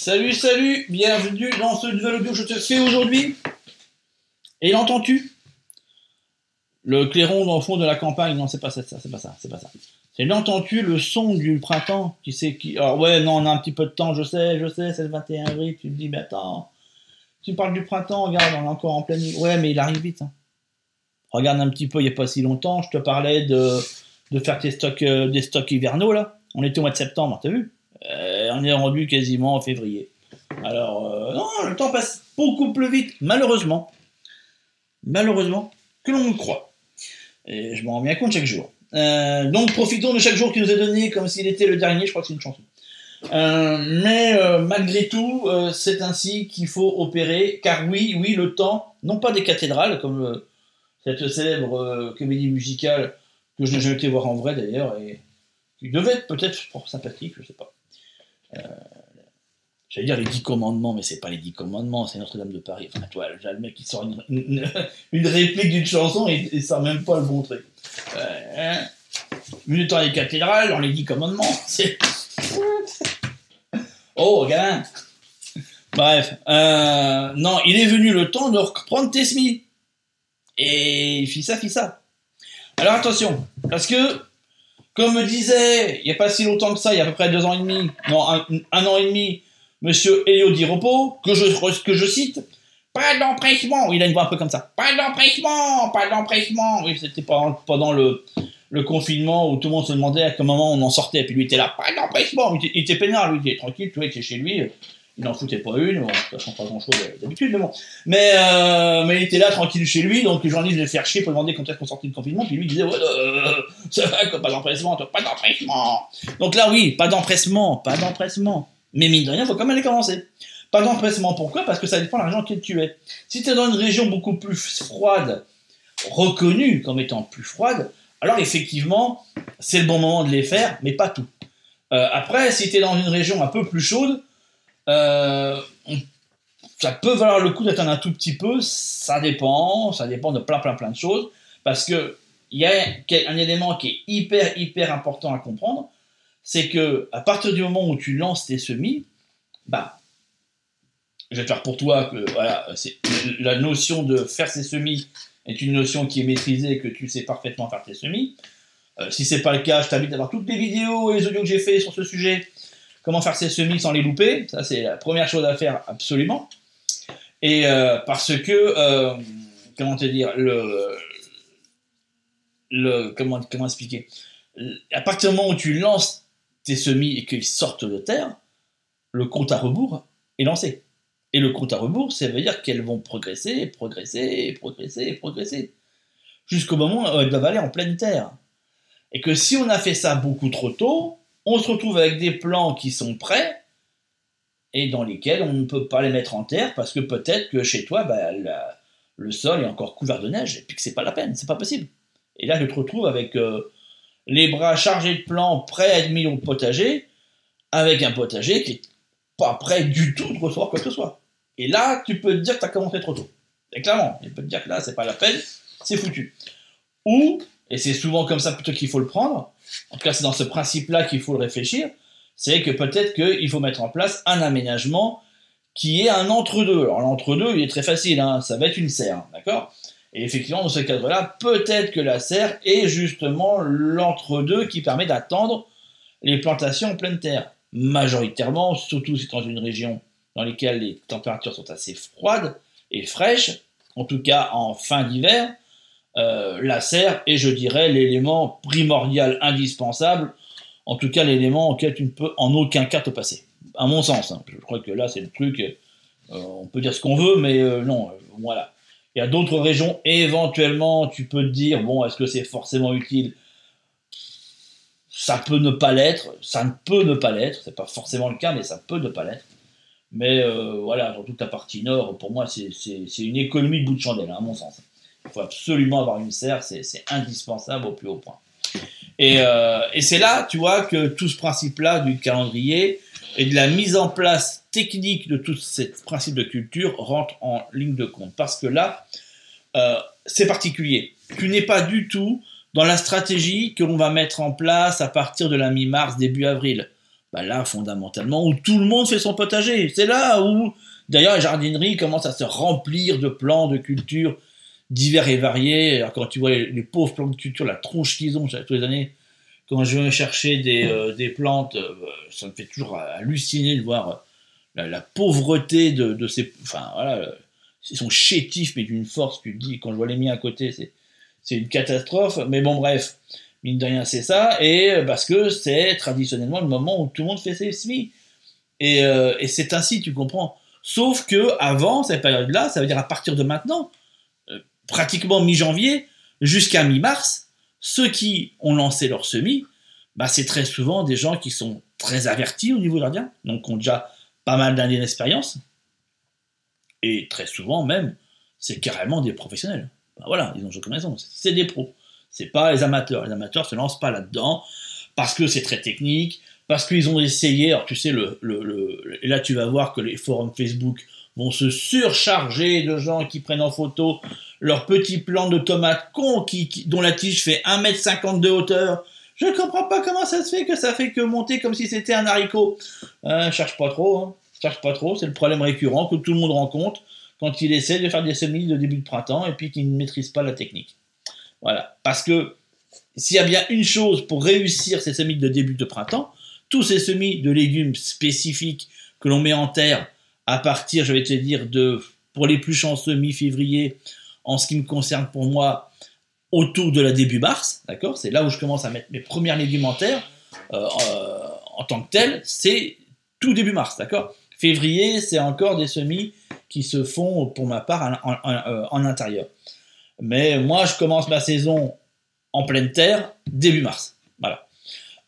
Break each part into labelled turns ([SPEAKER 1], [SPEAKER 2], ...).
[SPEAKER 1] Salut, salut, bienvenue dans ce nouvel audio que je te fais aujourd'hui. Et l'entends-tu? Le clairon dans le fond de la campagne, non, c'est pas ça, c'est pas ça, c'est pas ça. C'est l'entends-tu le son du printemps? Qui sait qui. Alors, ouais, non, on a un petit peu de temps, je sais, je sais, c'est le 21 avril, tu me dis, mais attends, tu parles du printemps, regarde, on est encore en pleine. Ouais, mais il arrive vite. hein. Regarde un petit peu, il n'y a pas si longtemps, je te parlais de, faire tes stocks, euh, des stocks hivernaux, là. On était au mois de septembre, t'as vu? On est rendu quasiment en février. Alors, euh, non, le temps passe beaucoup plus vite, malheureusement. Malheureusement, que l'on le croit. Et je m'en rends bien compte chaque jour. Euh, donc, profitons de chaque jour qui nous est donné comme s'il était le dernier, je crois que c'est une chanson. Euh, mais malgré tout, c'est ainsi qu'il faut opérer, car oui, oui, le temps, non pas des cathédrales, comme cette célèbre comédie musicale que je n'ai jamais été voir en vrai d'ailleurs, et qui devait être peut-être sympathique, je sais pas. Euh, J'allais dire les dix commandements, mais c'est pas les dix commandements, c'est Notre-Dame de Paris. Enfin, toi, le mec qui sort une, réplique d'une chanson et, et sort même pas le bon truc. Euh, hein. Vu le temps des cathédrales, dans les dix commandements, c'est. Oh, gamin Bref, euh, non, il est venu le temps de reprendre tes semis. Et fit ça, fit ça. Alors attention, parce que, comme me disait, il n'y a pas si longtemps que ça, il y a à peu près deux ans et demi, non, un, an et demi, monsieur Elio Di que je, que je cite, pas d'empressement, il a une voix un peu comme ça, pas d'empressement, pas d'empressement, oui, c'était pendant, pendant le, le confinement où tout le monde se demandait à quel moment on en sortait, puis lui était là, pas d'empressement, il était, il était peinard, lui, il était tranquille, tu vois, il était chez lui, il n'en foutait pas une, bon, ça change pas grand chose d'habitude, mais bon. Mais, euh, mais il était là tranquille chez lui, donc les journalistes venaient faire chier pour demander quand est-ce qu'on sortait du confinement, puis lui il disait, ouais, euh, ça va, pas d'empressement, pas d'empressement. Donc là, oui, pas d'empressement, pas d'empressement. Mais mine de rien, faut quand même aller commencer. Pas d'empressement, pourquoi? Parce que ça dépend de la région qui tu es. Si tu es dans une région beaucoup plus froide, reconnue comme étant plus froide, alors effectivement, c'est le bon moment de les faire, mais pas tout. Euh, après, si tu es dans une région un peu plus chaude, euh, ça peut valoir le coup d'attendre un tout petit peu, ça dépend, ça dépend de plein plein plein de choses, parce que il y a un élément qui est hyper hyper important à comprendre, c'est que à partir du moment où tu lances tes semis, bah, je vais faire pour toi que voilà, c'est la notion de faire ses semis est une notion qui est maîtrisée, que tu sais parfaitement faire tes semis. Euh, si c'est pas le cas, je t'invite à voir toutes les vidéos et les audios que j'ai fait sur ce sujet. Comment faire ses semis sans les louper Ça, c'est la première chose à faire absolument. Et euh, parce que, euh, comment te dire, le, le comment, comment expliquer? À partir du moment où tu lances tes semis et qu'ils sortent de terre, le compte à rebours est lancé. Et le compte à rebours, ça veut dire qu'elles vont progresser, progresser, progresser, progresser. Jusqu'au moment où elles doivent aller en pleine terre. Et que si on a fait ça beaucoup trop tôt, on se retrouve avec des plants qui sont prêts et dans lesquels on ne peut pas les mettre en terre parce que peut-être que chez toi, bah, le sol est encore couvert de neige et puis que c'est pas la peine, c'est pas possible. Et là, je te retrouve avec euh, les bras chargés de plants prêts à être mis au potager, avec un potager qui est pas prêt du tout de recevoir quoi que ce soit. Et là, tu peux te dire que tu as commencé trop tôt. Et clairement, il peut te dire que là, c'est pas la peine, c'est foutu. Ou, et c'est souvent comme ça plutôt qu'il faut le prendre, en tout cas c'est dans ce principe-là qu'il faut le réfléchir, c'est que peut-être qu'il faut mettre en place un aménagement qui est un entre-deux. Alors l'entre-deux, il est très facile, hein, ça va être une serre, d'accord? Et effectivement, dans ce cadre-là, peut-être que la serre est justement l'entre-deux qui permet d'attendre les plantations en pleine terre. Majoritairement, surtout si c'est dans une région dans laquelle les températures sont assez froides et fraîches, en tout cas en fin d'hiver, euh, la serre est, je dirais, l'élément primordial, indispensable, en tout cas l'élément auquel tu ne peux en aucun cas te passer. À mon sens, hein. je crois que là c'est le truc, euh, on peut dire ce qu'on veut, mais euh, non, voilà. Il y a d'autres régions, éventuellement, tu peux te dire, bon, est-ce que c'est forcément utile? Ça peut ne pas l'être, ça ne peut ne pas l'être, c'est pas forcément le cas, mais ça peut ne pas l'être. Mais voilà, dans toute la partie nord, pour moi, c'est une économie de bout de chandelle, hein, à mon sens. Il faut absolument avoir une serre, c'est indispensable au plus haut point. Et, euh, et c'est là, tu vois, que tout ce principe-là du calendrier et de la mise en place technique de tout ce principe de culture rentre en ligne de compte. Parce que là, euh, c'est particulier. Tu n'es pas du tout dans la stratégie que l'on va mettre en place à partir de la mi-mars, début avril. bah là, fondamentalement, où tout le monde fait son potager. C'est là où, d'ailleurs, les jardineries commencent à se remplir de plants de culture divers et variés. Alors, quand tu vois les, pauvres plants de culture, la tronche qu'ils ont tous les années, quand je vais chercher des, euh, des plantes, euh, ça me fait toujours halluciner de voir la, pauvreté de, ces. Enfin, voilà, ils sont chétifs, mais d'une force, tu te dis, quand je vois les miens à côté, c'est, c'est une catastrophe. Mais bon, bref, mine de rien, c'est ça. Et euh, parce que c'est traditionnellement le moment où tout le monde fait ses semis. Et, euh, et c'est ainsi, tu comprends. Sauf que avant cette période-là, ça veut dire à partir de maintenant, euh, pratiquement mi-janvier jusqu'à mi-mars, ceux qui ont lancé leur semis, bah, c'est très souvent des gens qui sont très avertis au niveau gardien, donc ont déjà pas mal d'années d'expérience, et très souvent même, c'est carrément des professionnels. Ben voilà, ils ont joué raison, c'est des pros. C'est pas les amateurs. Les amateurs se lancent pas là-dedans parce que c'est très technique, parce qu'ils ont essayé. Alors tu sais, le, le, et là tu vas voir que les forums Facebook vont se surcharger de gens qui prennent en photo leur petit plant de tomates con qui, dont la tige fait 1m50 de hauteur. Je comprends pas comment ça se fait que ça fait que monter comme si c'était un haricot. Euh, cherche pas trop, hein. cherche pas trop. C'est le problème récurrent que tout le monde rencontre quand il essaie de faire des semis de début de printemps et puis qu'il ne maîtrise pas la technique. Voilà. Parce que s'il y a bien une chose pour réussir ces semis de début de printemps, tous ces semis de légumes spécifiques que l'on met en terre à partir, je vais te dire, de, pour les plus chanceux, mi-février, en ce qui me concerne pour moi, autour de la début mars, d'accord? C'est là où je commence à mettre mes premières légumes en terre, euh, euh, en tant que tel, c'est tout début mars, d'accord? Février, c'est encore des semis qui se font, pour ma part, en intérieur. Mais moi, je commence ma saison en pleine terre début mars. Voilà.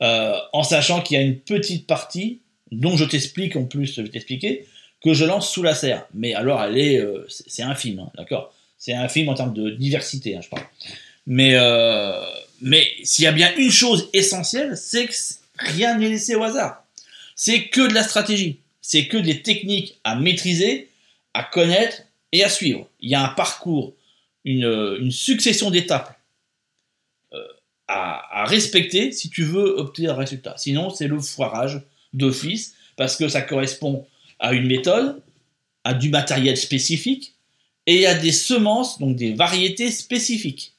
[SPEAKER 1] Euh, en sachant qu'il y a une petite partie, dont je t'explique en plus, je vais t'expliquer, que je lance sous la serre. Mais alors, elle est, euh, c'est infime, hein, d'accord? C'est infime en termes de diversité, hein, je parle. Mais, euh, mais s'il y a bien une chose essentielle, c'est que rien n'est laissé au hasard. C'est que de la stratégie. C'est que des techniques à maîtriser, à connaître et à suivre. Il y a un parcours une, succession d'étapes euh, à, respecter si tu veux obtenir un résultat. Sinon, c'est le foirage d'office parce que ça correspond à une méthode, à du matériel spécifique et à des semences, donc des variétés spécifiques.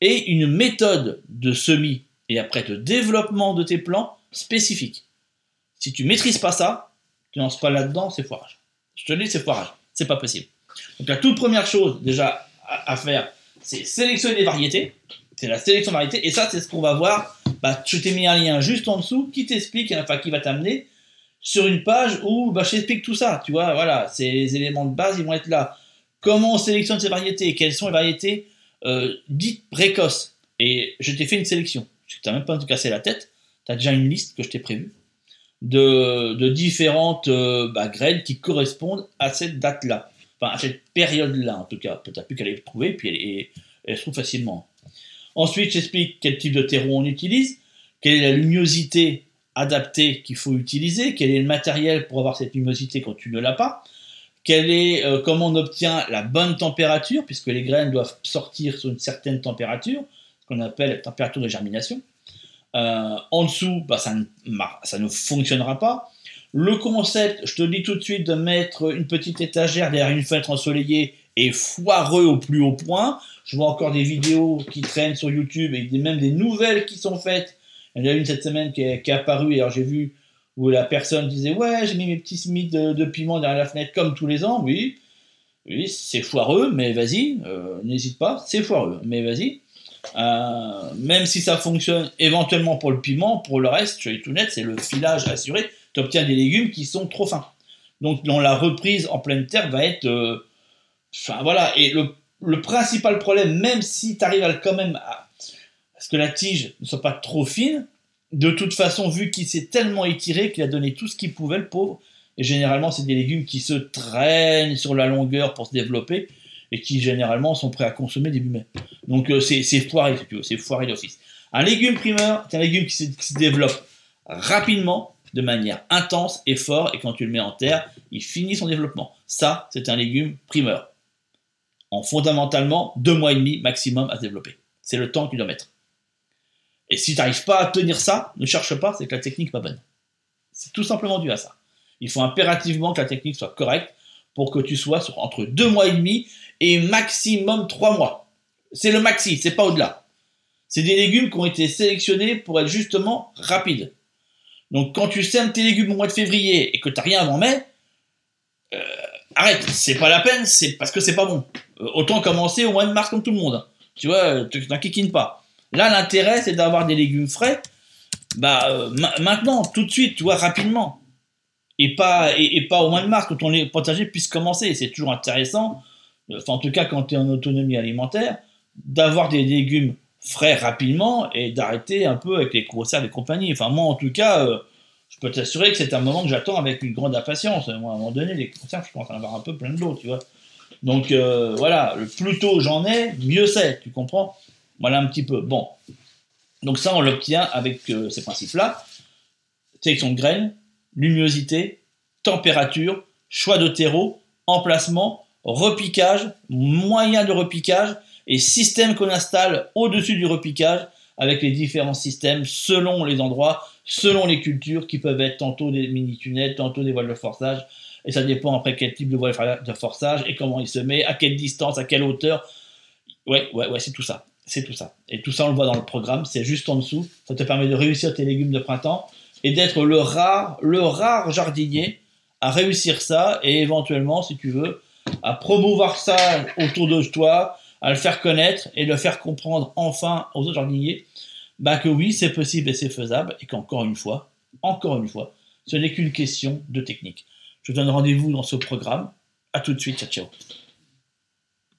[SPEAKER 1] Et une méthode de semis et après de développement de tes plants spécifiques. Si tu maîtrises pas ça, tu lances pas là-dedans, c'est foirage. Je te le dis, c'est foirage. C'est pas possible. Donc la toute première chose, déjà, à, faire, c'est sélectionner des variétés. C'est la sélection de variétés. Et ça, c'est ce qu'on va voir. Bah, je t'ai mis un lien juste en dessous qui t'explique, enfin, qui va t'amener sur une page où bah, je t'explique tout ça. Tu vois, voilà, ces éléments de base, ils vont être là. Comment on sélectionne ces variétés? Quelles sont les variétés euh, dites précoces? Et je t'ai fait une sélection. Je t'ai même pas te casser la tête. Tu as déjà une liste que je t'ai prévue de, différentes euh, bah, graines qui correspondent à cette date-là enfin à cette période-là en tout cas, peut-être plus qu'à les trouver, puis elle, se trouve facilement. Ensuite, j'explique quel type de terreau on utilise, quelle est la luminosité adaptée qu'il faut utiliser, quel est le matériel pour avoir cette luminosité quand tu ne l'as pas, est, euh, comment on obtient la bonne température, puisque les graines doivent sortir sur une certaine température, ce qu'on appelle la température de germination. Euh, en dessous, bah, ça, ne fonctionnera pas. Le concept, je te dis tout de suite, de mettre une petite étagère derrière une fenêtre ensoleillée est foireux au plus haut point. Je vois encore des vidéos qui traînent sur YouTube et même des nouvelles qui sont faites. Il y en a une cette semaine qui est, apparue, et alors j'ai vu où la personne disait Ouais, j'ai mis mes petits semis de, piment derrière la fenêtre comme tous les ans. Oui, oui c'est foireux, mais vas-y, euh, n'hésite pas, c'est foireux, mais vas-y. Euh, même si ça fonctionne éventuellement pour le piment, pour le reste, je suis tout net, c'est le filage assuré tu obtiens des légumes qui sont trop fins. Donc dans la reprise en pleine terre va être... Euh, enfin voilà, et le, principal problème, même si tu arrives à quand même à... ce que la tige ne soit pas trop fine, de toute façon, vu qu'il s'est tellement étiré qu'il a donné tout ce qu'il pouvait, le pauvre, et généralement c'est des légumes qui se traînent sur la longueur pour se développer, et qui généralement sont prêts à consommer début mai. Donc euh, c'est foiré, c'est foiré d'office. Un légume primeur, c'est un légume qui se développe rapidement, de manière intense et fort, et quand tu le mets en terre, il finit son développement. Ça, c'est un légume primeur. En fondamentalement, deux mois et demi maximum à se développer. C'est le temps que tu dois mettre. Et si tu n'arrives pas à tenir ça, ne cherche pas, c'est que la technique n'est pas bonne. C'est tout simplement dû à ça. Il faut impérativement que la technique soit correcte pour que tu sois sur entre deux mois et demi et maximum trois mois. C'est le maxi, c'est pas au-delà. C'est des légumes qui ont été sélectionnés pour être justement rapides. Donc quand tu sèmes tes légumes au mois de février et que tu n'as rien avant mai, euh, arrête, c'est pas la peine, c'est parce que c'est pas bon. Euh, autant commencer au mois de mars comme tout le monde. Tu vois, tu n'inquiètes pas. Là, l'intérêt, c'est d'avoir des légumes frais, bah euh, maintenant, tout de suite, tu vois, rapidement. Et pas, et, pas au mois de mars, quand ton potager puisse commencer. C'est toujours intéressant, enfin, en tout cas quand tu es en autonomie alimentaire, d'avoir des légumes frais rapidement et d'arrêter un peu avec les conserves et compagnie. Enfin, moi, en tout cas, euh, je peux t'assurer que c'est un moment que j'attends avec une grande impatience. Moi, à un moment donné, les conserves, je commence à en avoir un peu plein de l'eau, tu vois. Donc, euh, voilà, le plus tôt j'en ai, mieux c'est, tu comprends Voilà un petit peu. Bon. Donc, ça, on l'obtient avec euh, ces principes-là. Sélection de graines, luminosité, température, choix de terreau, emplacement, repiquage, moyen de repiquage et système qu'on installe au-dessus du repiquage avec les différents systèmes selon les endroits, selon les cultures qui peuvent être tantôt des mini-tunnels, tantôt des voiles de forçage. Et ça dépend après quel type de voile de forçage et comment il se met, à quelle distance, à quelle hauteur. Ouais, ouais, ouais, c'est tout ça. C'est tout ça. Et tout ça, on le voit dans le programme. C'est juste en dessous. Ça te permet de réussir tes légumes de printemps et d'être le rare, le rare jardinier à réussir ça et éventuellement, si tu veux, à promouvoir ça autour de toi, à le faire connaître et le faire comprendre enfin aux autres jardiniers, bah que oui, c'est possible et c'est faisable, et qu'encore une fois, encore une fois, ce n'est qu'une question de technique. Je vous donne rendez-vous dans ce programme. À tout de suite, ciao ciao.